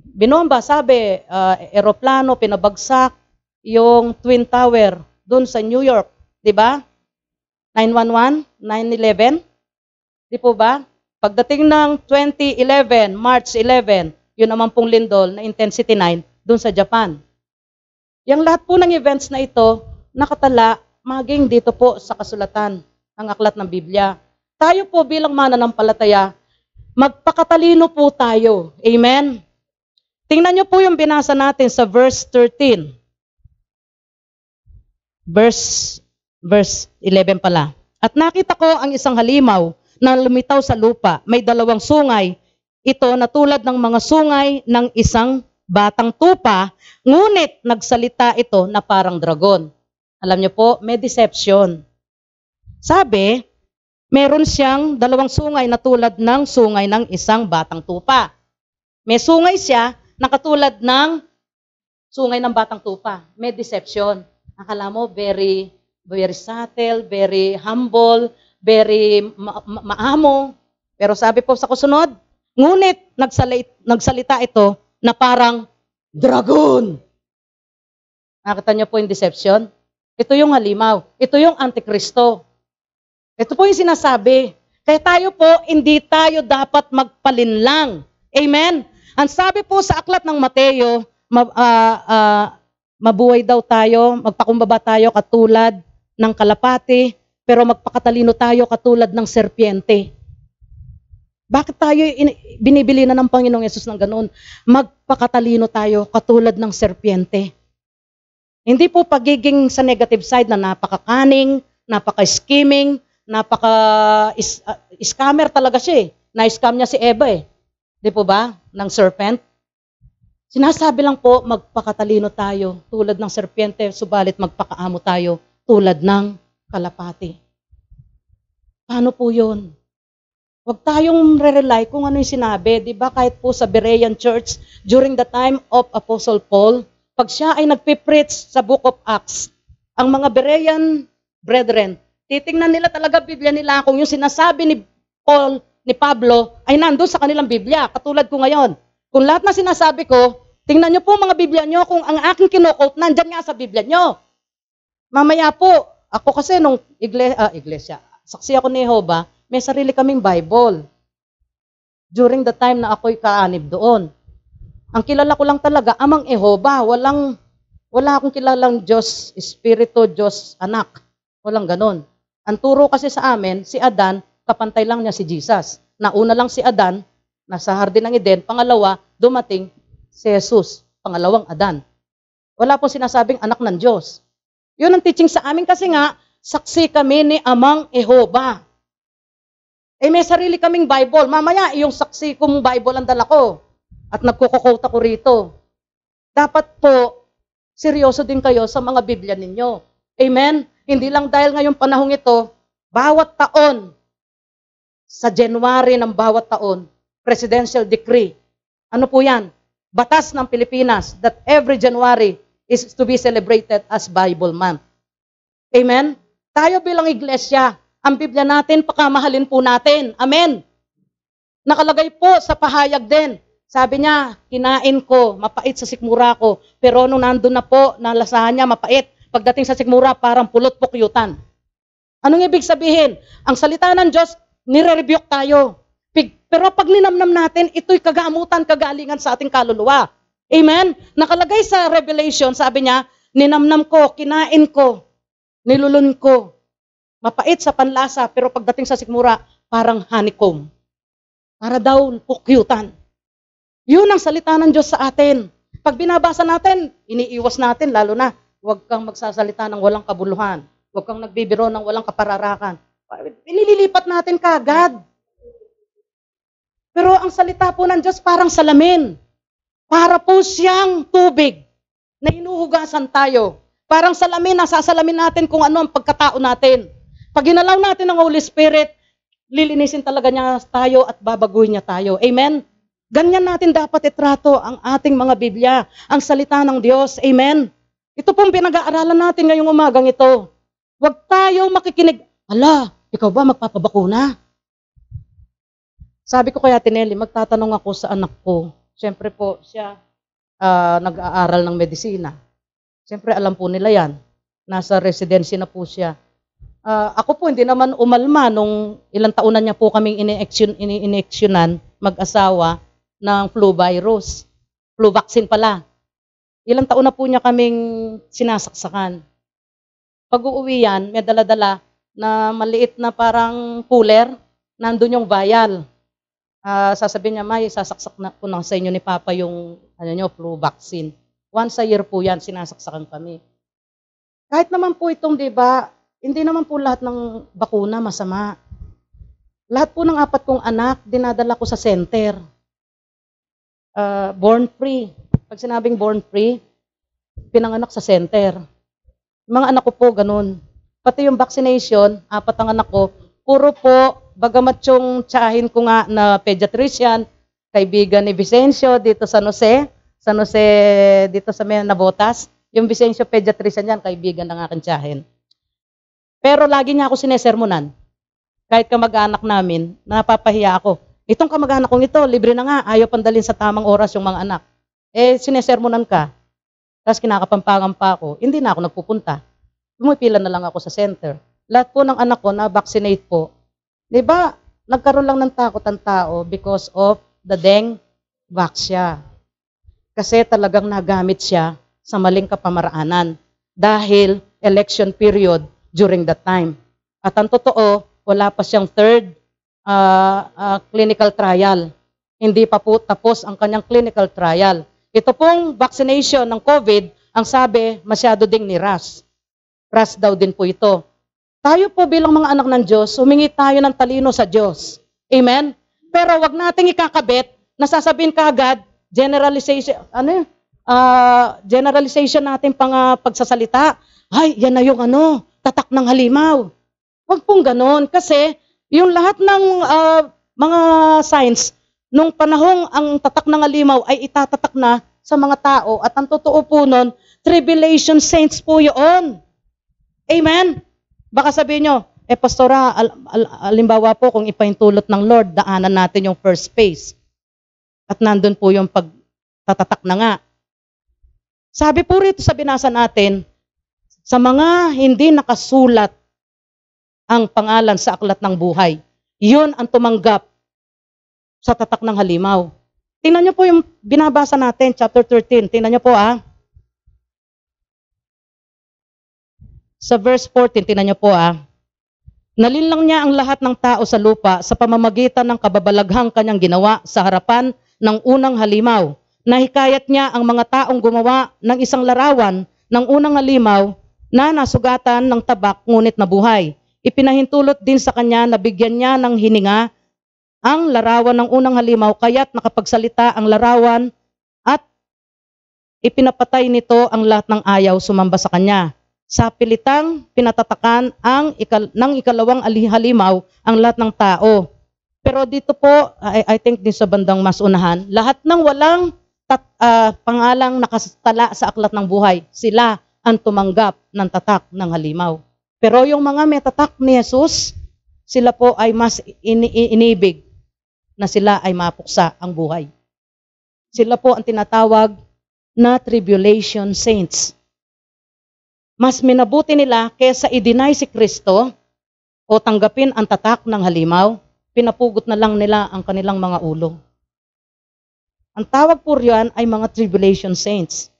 binomba, sabi, ah, eroplano, pinabagsak, yung Twin Tower doon sa New York, di ba? 911, 911, di po ba? Pagdating ng 2011, March 11, yun naman pong lindol na intensity 9 doon sa Japan. Yung lahat po ng events na ito, nakatala maging dito po sa kasulatan ng aklat ng Biblia. Tayo po bilang mananampalataya, magpakatalino po tayo. Amen? Tingnan niyo po yung binasa natin sa verse 13 verse verse 11 pala. At nakita ko ang isang halimaw na lumitaw sa lupa. May dalawang sungay. Ito na tulad ng mga sungay ng isang batang tupa, ngunit nagsalita ito na parang dragon. Alam niyo po, may deception. Sabi, meron siyang dalawang sungay na tulad ng sungay ng isang batang tupa. May sungay siya na katulad ng sungay ng batang tupa. May deception. Akala mo, very, very subtle, very humble, very ma- ma- maamo. Pero sabi po sa kusunod, ngunit nagsalit, nagsalita ito na parang dragon. Nakita niyo po yung deception? Ito yung halimaw. Ito yung antikristo. Ito po yung sinasabi. Kaya tayo po, hindi tayo dapat magpalinlang. Amen? Ang sabi po sa aklat ng Mateo, ma- ah, ah, mabuhay daw tayo, magpakumbaba tayo katulad ng kalapati, pero magpakatalino tayo katulad ng serpiente. Bakit tayo in- binibili na ng Panginoong Yesus ng ganun? Magpakatalino tayo katulad ng serpiente. Hindi po pagiging sa negative side na napaka-cunning, napaka-scheming, napaka-scammer talaga siya eh. Na-scam niya si Eva eh. Di po ba? Ng serpent. Sinasabi lang po, magpakatalino tayo tulad ng serpiente, subalit magpakaamo tayo tulad ng kalapati. Paano po yun? Huwag tayong re-rely kung ano yung sinabi. Di ba kahit po sa Berean Church, during the time of Apostle Paul, pag siya ay nagpipreach sa Book of Acts, ang mga Berean brethren, titingnan nila talaga Biblia nila kung yung sinasabi ni Paul, ni Pablo, ay nandun sa kanilang Biblia, katulad ko ngayon. Kung lahat na sinasabi ko, tingnan nyo po mga Biblia nyo kung ang aking kinokot, nandyan nga sa Biblia nyo. Mamaya po, ako kasi nung igle, ah, iglesia, saksi ako ni Jehovah, may sarili kaming Bible. During the time na ako'y kaanib doon. Ang kilala ko lang talaga, amang Jehovah, walang, wala akong kilalang Diyos, Espiritu, Diyos, anak. Walang ganon. Ang turo kasi sa amin, si Adan, kapantay lang niya si Jesus. Nauna lang si Adan, nasa hardin ng Eden. Pangalawa, dumating si Jesus, pangalawang Adan. Wala pong sinasabing anak ng Diyos. Yun ang teaching sa amin kasi nga, saksi kami ni Amang Ehova. Eh may sarili kaming Bible. Mamaya, yung saksi kong Bible ang dala ko. At nagkukukot ako rito. Dapat po, seryoso din kayo sa mga Biblia ninyo. Amen? Hindi lang dahil ngayong panahong ito, bawat taon, sa January ng bawat taon, presidential decree. Ano po yan? Batas ng Pilipinas that every January is to be celebrated as Bible Month. Amen? Tayo bilang iglesia, ang Biblia natin, pakamahalin po natin. Amen? Nakalagay po sa pahayag din. Sabi niya, kinain ko, mapait sa sikmura ko. Pero nung nandun na po, nalasahan niya, mapait. Pagdating sa sikmura, parang pulot pukyutan. Anong ibig sabihin? Ang salita ng Diyos, nire-rebuke tayo. Pero pag ninamnam natin, ito'y kagamutan, kagalingan sa ating kaluluwa. Amen? Nakalagay sa Revelation, sabi niya, ninamnam ko, kinain ko, nilulun ko. Mapait sa panlasa, pero pagdating sa sikmura, parang honeycomb. Para daw pukyutan. Yun ang salita ng Diyos sa atin. Pag binabasa natin, iniiwas natin, lalo na, huwag kang magsasalita ng walang kabuluhan. Huwag kang nagbibiro ng walang kapararakan. Inililipat natin kagad. Pero ang salita po ng Diyos parang salamin. Para po siyang tubig na inuhugasan tayo. Parang salamin, nasasalamin natin kung ano ang pagkatao natin. Pag ginalaw natin ng Holy Spirit, lilinisin talaga niya tayo at babaguhin niya tayo. Amen? Ganyan natin dapat itrato ang ating mga Biblia, ang salita ng Diyos. Amen? Ito pong pinag-aaralan natin ngayong umagang ito. Huwag tayo makikinig, ala, ikaw ba magpapabakuna? Sabi ko kaya Tinelli, magtatanong ako sa anak ko. Siyempre po, siya ah, nag-aaral ng medisina. Siyempre alam po nila yan. Nasa residency na po siya. Ah, ako po hindi naman umalma nung ilang taon na niya po kaming ini-injection, ini-injectionan mag-asawa ng flu virus. Flu vaccine pala. Ilang taon na po niya kaming sinasaksakan. Pag uuwi yan, may dala-dala na maliit na parang cooler, nandun yung vial. Ah, sasabihin niya, May, sasaksak na po sa inyo ni Papa yung ano nyo, flu vaccine. Once a year po yan, sinasaksakan kami. Kahit naman po itong, di ba, hindi naman po lahat ng bakuna masama. Lahat po ng apat kong anak, dinadala ko sa center. Ah, born free. Pag sinabing born free, pinanganak sa center. Mga anak ko po, ganun. Pati yung vaccination, apat ang anak ko, puro po, bagamat yung tsahin ko nga na pediatrician, kaibigan ni Vicencio dito sa Jose, San Jose dito sa may Nabotas, yung Vicencio pediatrician yan, kaibigan ng aking tsahin. Pero lagi niya ako sinesermonan. Kahit kamag-anak namin, napapahiya ako. Itong kamag-anak kong ito, libre na nga, ayaw pandalin sa tamang oras yung mga anak. Eh, sinesermonan ka, tapos kinakapampangan pa ako, hindi na ako nagpupunta. Pumipila na lang ako sa center. Lahat po ng anak ko na vaccinate po. 'Di ba? Nagkaroon lang ng takot ang tao because of the deng vaxia. kasi talagang nagamit siya sa maling kapamaraanan dahil election period during that time. At ang totoo, wala pa siyang third uh, uh, clinical trial. Hindi pa po tapos ang kanyang clinical trial. Ito pong vaccination ng COVID, ang sabi, masyado ding niras. Ras daw din po ito. Tayo po bilang mga anak ng Diyos, humingi tayo ng talino sa Diyos. Amen? Pero wag nating ikakabit na sasabihin kaagad, generalization, ano uh, generalization natin pang uh, pagsasalita. Ay, yan na yung ano, tatak ng halimaw. Wag pong ganon. Kasi yung lahat ng uh, mga signs, nung panahong ang tatak ng halimaw ay itatatak na sa mga tao at ang totoo po nun, tribulation saints po yun. Amen? Baka sabihin nyo, eh pastora, al- al- alimbawa po kung ipaintulot ng Lord, daanan natin yung first phase. At nandun po yung pagtatatak na nga. Sabi po rito sa binasa natin, sa mga hindi nakasulat ang pangalan sa aklat ng buhay, yun ang tumanggap sa tatak ng halimaw. Tingnan niyo po yung binabasa natin, chapter 13. Tingnan niyo po ah. Sa verse 14, tingnan niyo po ah. Nalinlang niya ang lahat ng tao sa lupa sa pamamagitan ng kababalaghang kanyang ginawa sa harapan ng unang halimaw. Nahikayat niya ang mga taong gumawa ng isang larawan ng unang halimaw na nasugatan ng tabak ngunit nabuhay. Ipinahintulot din sa kanya na bigyan niya ng hininga ang larawan ng unang halimaw kaya't nakapagsalita ang larawan at ipinapatay nito ang lahat ng ayaw sumamba sa kanya sa pilitang pinatatakan ang ikal, ng ikalawang halimaw ang lahat ng tao. Pero dito po, I, I think din sa bandang mas unahan, lahat ng walang tat, uh, pangalang nakastala sa aklat ng buhay, sila ang tumanggap ng tatak ng halimaw. Pero yung mga may tatak ni Jesus, sila po ay mas ini- inibig na sila ay mapuksa ang buhay. Sila po ang tinatawag na tribulation saints mas minabuti nila kesa i-deny si Kristo o tanggapin ang tatak ng halimaw, pinapugot na lang nila ang kanilang mga ulo. Ang tawag po riyan ay mga tribulation saints.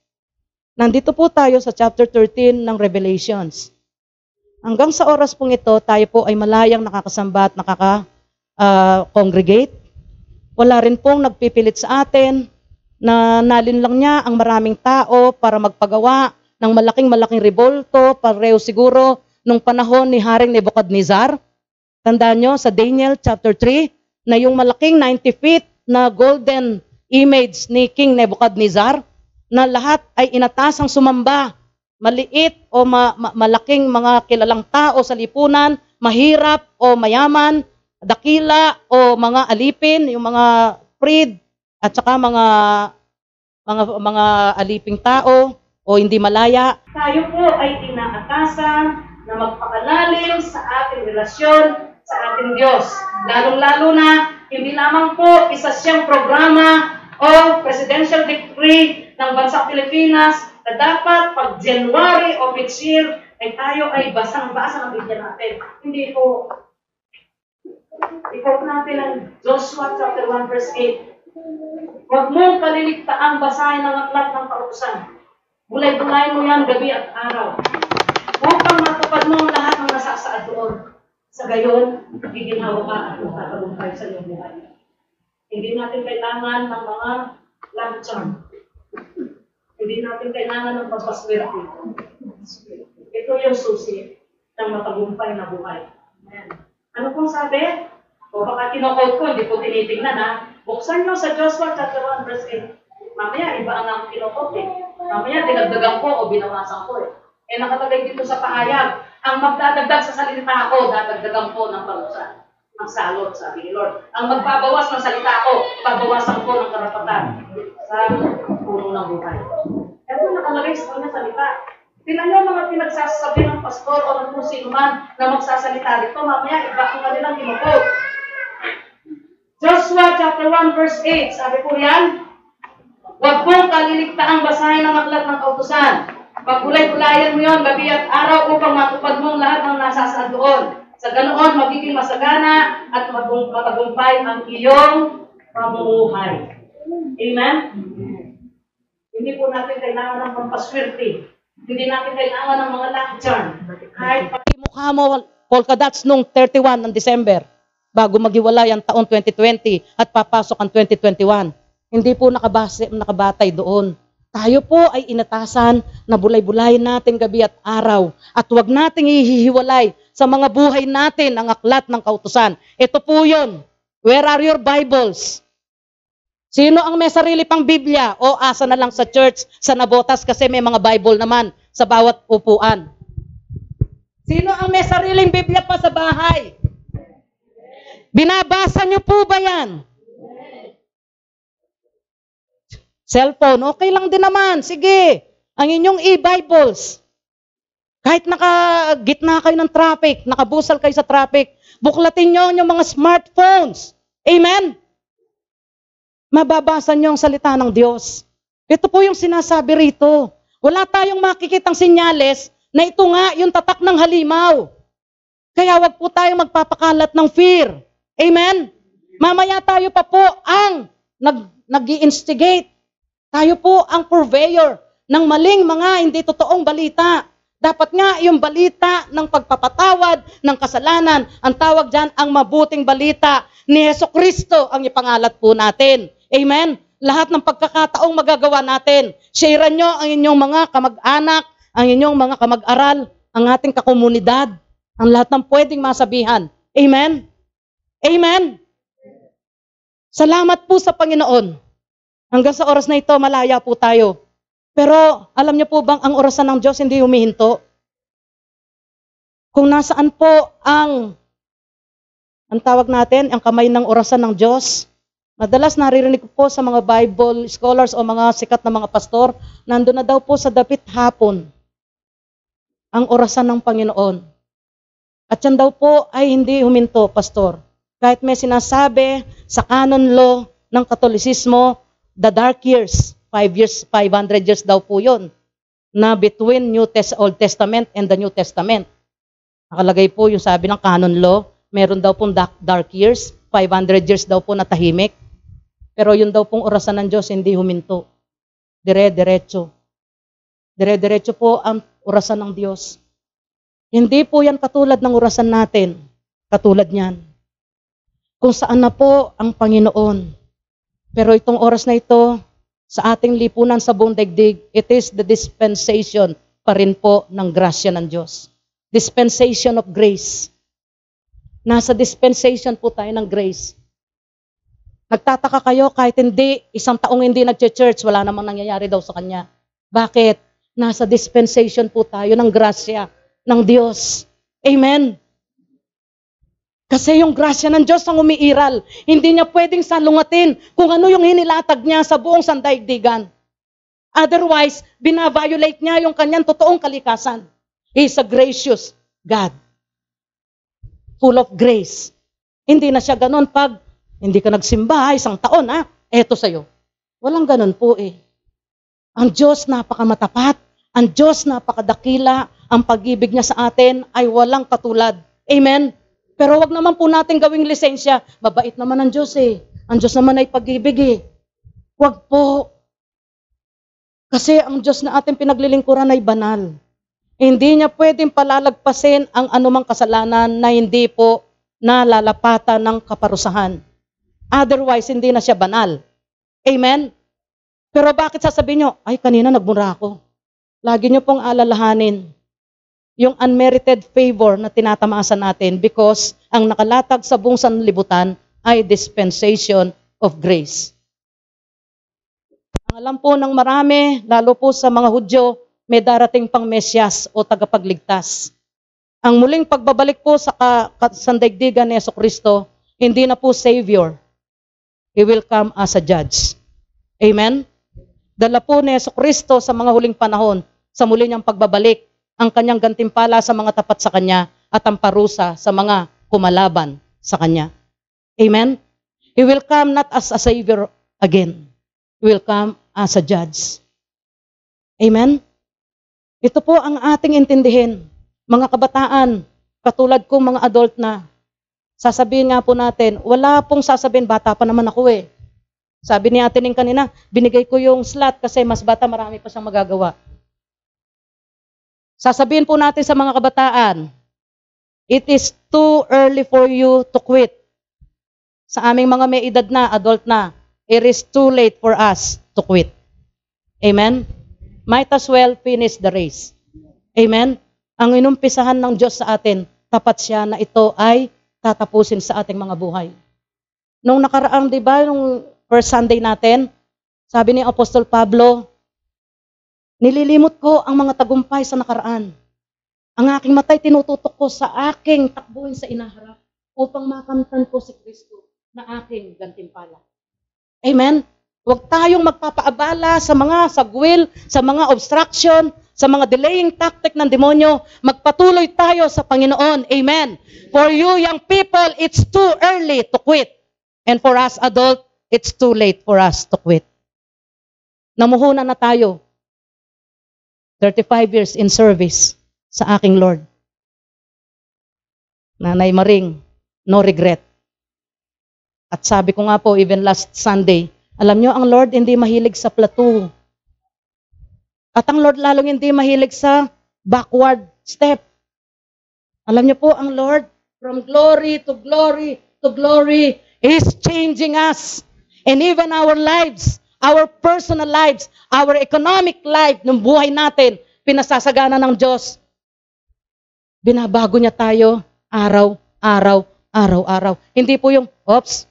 Nandito po tayo sa chapter 13 ng Revelations. Hanggang sa oras pong ito, tayo po ay malayang nakakasamba at nakaka-congregate. Uh, Wala rin pong nagpipilit sa atin na nalin lang niya ang maraming tao para magpagawa ng malaking-malaking revolto, pareho siguro nung panahon ni Haring Nebuchadnezzar. Tandaan nyo sa Daniel chapter 3 na yung malaking 90 feet na golden image ni King Nebuchadnezzar na lahat ay inatasang sumamba. Maliit o ma- ma- malaking mga kilalang tao sa lipunan, mahirap o mayaman, dakila o mga alipin, yung mga freed at saka mga mga mga aliping tao o hindi malaya, tayo po ay inaatasan na magpakalalim sa ating relasyon sa ating Diyos. Lalong-lalo na, hindi lamang po isa siyang programa o presidential decree ng bansang Pilipinas na dapat pag January of each year ay tayo ay basang-basa ng bigyan natin. Hindi po. I-quote natin ang Joshua chapter 1 verse 8. Huwag mong kaliligtaang basahin ang aklat ng kautusan Bulay-bulay mo yan gabi at araw. Upang matupad mo ang lahat ng nasasaad doon. Sa gayon, giginhawa ka at magtatagumpay sa iyong buhay. Hindi natin kailangan ng mga charm. Hindi natin kailangan ng pagpaswerte. Ito yung susi ng matagumpay na buhay. Amen. Ano pong sabi? O baka kinokot ko, hindi ko tinitingnan ha. Buksan nyo sa Joshua chapter 1 verse 8. Mamaya, iba ang ang kinukot eh. Mamaya, dinagdagan ko o binawasan ko eh. Eh, nakatagay dito sa pahayag. Ang magdadagdag sa salita ko, dadagdagan ko ng parusa. Ang salot, sabi ni Lord. Ang magbabawas ng salita ko, babawasan ko ng karapatan sa puno ng buhay. Ito nakalagay sa kanya salita. Tingnan niyo mga pinagsasabi ng pastor o ng kung sino man na magsasalita dito, mamaya iba ang kanilang kinukot. Joshua chapter 1 verse 8, sabi po yan, Huwag mong kaliligtaang basahin ang aklat ng kautusan. Pagulay-gulayan mo yon gabi at araw upang matupad mo lahat ng nasasaad doon. Sa ganoon, magiging masagana at matagumpay ang iyong pamumuhay. Amen? Hindi po natin kailangan ng pampaswerte. Hindi natin kailangan ng mga charm. Kahit pati mukha mo, polka dots nung 31 ng December, bago maghiwalay ang taon 2020 at papasok ang 2021. Hindi po nakabase, nakabatay doon. Tayo po ay inatasan na bulay-bulayin natin gabi at araw at huwag nating ihihiwalay sa mga buhay natin ang aklat ng kautusan. Ito po yun. Where are your Bibles? Sino ang may sarili pang Biblia? O asa na lang sa church, sa nabotas kasi may mga Bible naman sa bawat upuan. Sino ang may sariling Biblia pa sa bahay? Binabasa niyo po ba yan? Cellphone, okay lang din naman. Sige, ang inyong e-Bibles. Kahit naka gitna kayo ng traffic, nakabusal kayo sa traffic, buklatin nyo yung mga smartphones. Amen? Mababasa nyo ang salita ng Diyos. Ito po yung sinasabi rito. Wala tayong makikitang sinyales na ito nga yung tatak ng halimaw. Kaya wag po tayong magpapakalat ng fear. Amen? Mamaya tayo pa po ang nag, nag-instigate. Tayo po ang purveyor ng maling mga hindi totoong balita. Dapat nga yung balita ng pagpapatawad ng kasalanan, ang tawag dyan ang mabuting balita ni Yeso Kristo ang ipangalat po natin. Amen? Lahat ng pagkakataong magagawa natin. Share nyo ang inyong mga kamag-anak, ang inyong mga kamag-aral, ang ating kakomunidad, ang lahat ng pwedeng masabihan. Amen? Amen? Salamat po sa Panginoon. Hanggang sa oras na ito, malaya po tayo. Pero alam niyo po bang ang orasan ng Diyos hindi humihinto? Kung nasaan po ang ang tawag natin, ang kamay ng orasan ng Diyos, madalas naririnig ko po sa mga Bible scholars o mga sikat na mga pastor, nandun na daw po sa dapit hapon ang orasan ng Panginoon. At yan daw po ay hindi huminto, pastor. Kahit may sinasabi sa canon law ng Katolisismo, the dark years, 5 years, 500 years daw po yun, na between New Test Old Testament and the New Testament. Nakalagay po yung sabi ng canon law, meron daw pong dark years, 500 years daw po na tahimik. Pero yun daw pong orasan ng Diyos hindi huminto. Dire-diretso. Dire-diretso po ang orasan ng Diyos. Hindi po yan katulad ng orasan natin. Katulad niyan. Kung saan na po ang Panginoon. Pero itong oras na ito, sa ating lipunan sa buong daigdig, it is the dispensation pa rin po ng grasya ng Diyos. Dispensation of grace. Nasa dispensation po tayo ng grace. Nagtataka kayo kahit hindi, isang taong hindi nag-church, wala namang nangyayari daw sa kanya. Bakit? Nasa dispensation po tayo ng grasya ng Diyos. Amen. Kasi yung grasya ng Diyos ang umiiral. Hindi niya pwedeng salungatin kung ano yung hinilatag niya sa buong sandaigdigan. Otherwise, binaviolate niya yung kanyang totoong kalikasan. He is a gracious God. Full of grace. Hindi na siya ganon pag hindi ka nagsimba isang taon, ha? Eto sa'yo. Walang ganon po eh. Ang Diyos napakamatapat. Ang Diyos napakadakila. Ang pag-ibig niya sa atin ay walang katulad. Amen? Pero wag naman po natin gawing lisensya. Mabait naman ang Diyos eh. Ang Diyos naman ay pag-ibig eh. Wag po. Kasi ang Diyos na ating pinaglilingkuran ay banal. Hindi niya pwedeng palalagpasin ang anumang kasalanan na hindi po nalalapatan ng kaparusahan. Otherwise, hindi na siya banal. Amen? Pero bakit sasabihin nyo, ay kanina nagmura ako. Lagi nyo pong alalahanin yung unmerited favor na tinatamasa natin because ang nakalatag sa buong sanlibutan ay dispensation of grace. Ang alam po ng marami, lalo po sa mga Hudyo, may darating pang Mesyas o tagapagligtas. Ang muling pagbabalik po sa sandaigdigan ni Yeso Kristo, hindi na po Savior. He will come as a judge. Amen? Dala po ni Yeso Kristo sa mga huling panahon, sa muli niyang pagbabalik, ang kanyang gantimpala sa mga tapat sa kanya at ang parusa sa mga kumalaban sa kanya. Amen? He will come not as a savior again. He will come as a judge. Amen? Ito po ang ating intindihin. Mga kabataan, katulad kong mga adult na, sasabihin nga po natin, wala pong sasabihin, bata pa naman ako eh. Sabi ni Ate Ning kanina, binigay ko yung slot kasi mas bata, marami pa siyang magagawa. Sasabihin po natin sa mga kabataan, it is too early for you to quit. Sa aming mga may edad na, adult na, it is too late for us to quit. Amen? Might as well finish the race. Amen? Ang inumpisahan ng Diyos sa atin, tapat siya na ito ay tatapusin sa ating mga buhay. Nung nakaraang, di ba, nung first Sunday natin, sabi ni Apostol Pablo, nililimot ko ang mga tagumpay sa nakaraan. Ang aking matay tinututok ko sa aking takbuhin sa inaharap upang makamtan ko si Kristo na aking gantimpala. Amen? Huwag tayong magpapaabala sa mga sagwil, sa mga obstruction, sa mga delaying tactic ng demonyo. Magpatuloy tayo sa Panginoon. Amen. For you young people, it's too early to quit. And for us adult, it's too late for us to quit. Namuhunan na tayo. 35 years in service sa aking Lord. Nanay Maring, no regret. At sabi ko nga po, even last Sunday, alam nyo, ang Lord hindi mahilig sa plateau. At ang Lord lalong hindi mahilig sa backward step. Alam nyo po, ang Lord, from glory to glory to glory, is changing us. And even our lives, our personal lives, our economic life, ng buhay natin, pinasasagana ng Diyos. Binabago niya tayo araw, araw, araw-araw. Hindi po yung, oops,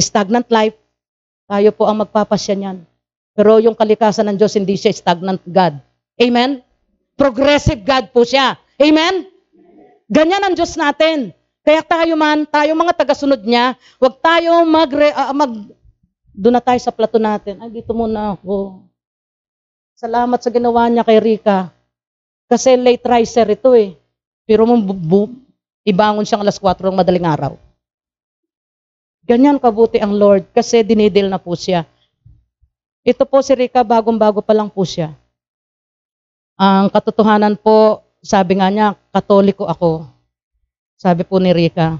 stagnant life. Tayo po ang magpapasya niyan. Pero yung kalikasan ng Diyos, hindi siya stagnant God. Amen? Progressive God po siya. Amen? Ganyan ang Diyos natin. Kaya tayo man, tayo mga tagasunod niya, huwag tayo mag, uh, mag doon na tayo sa plato natin. Ay, dito muna ako. Salamat sa ginawa niya kay Rika. Kasi late riser ito eh. Pero mo ibangon siyang alas 4 ng madaling araw. Ganyan kabuti ang Lord kasi dinidil na po siya. Ito po si Rika, bagong-bago pa lang po siya. Ang katotohanan po, sabi nga niya, katoliko ako. Sabi po ni Rika.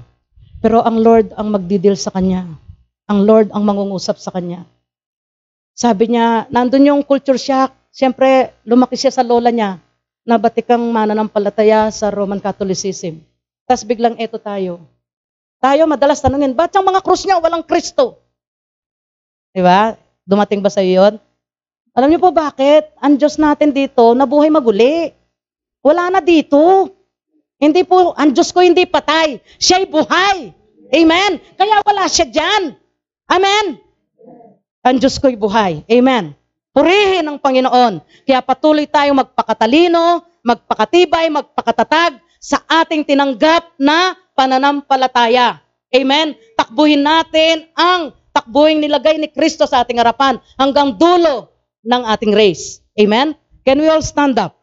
Pero ang Lord ang magdidil sa kanya. Ang Lord ang mangungusap sa kanya. Sabi niya, nandun yung culture shock. Siyempre, lumaki siya sa lola niya na batikang mananampalataya sa Roman Catholicism. Tapos biglang eto tayo. Tayo madalas tanungin, ba't yung mga krus niya walang Kristo? Di ba? Dumating ba sa iyo yun? Alam niyo po bakit? Ang Diyos natin dito, nabuhay maguli. Wala na dito. Hindi po, ang Diyos ko hindi patay. Siya'y buhay. Amen? Kaya wala siya dyan. Amen? Ang Diyos ko'y buhay. Amen? Purihin ang Panginoon. Kaya patuloy tayong magpakatalino, magpakatibay, magpakatatag sa ating tinanggap na pananampalataya. Amen? Takbuhin natin ang takbuhin nilagay ni Kristo sa ating harapan hanggang dulo ng ating race. Amen? Can we all stand up?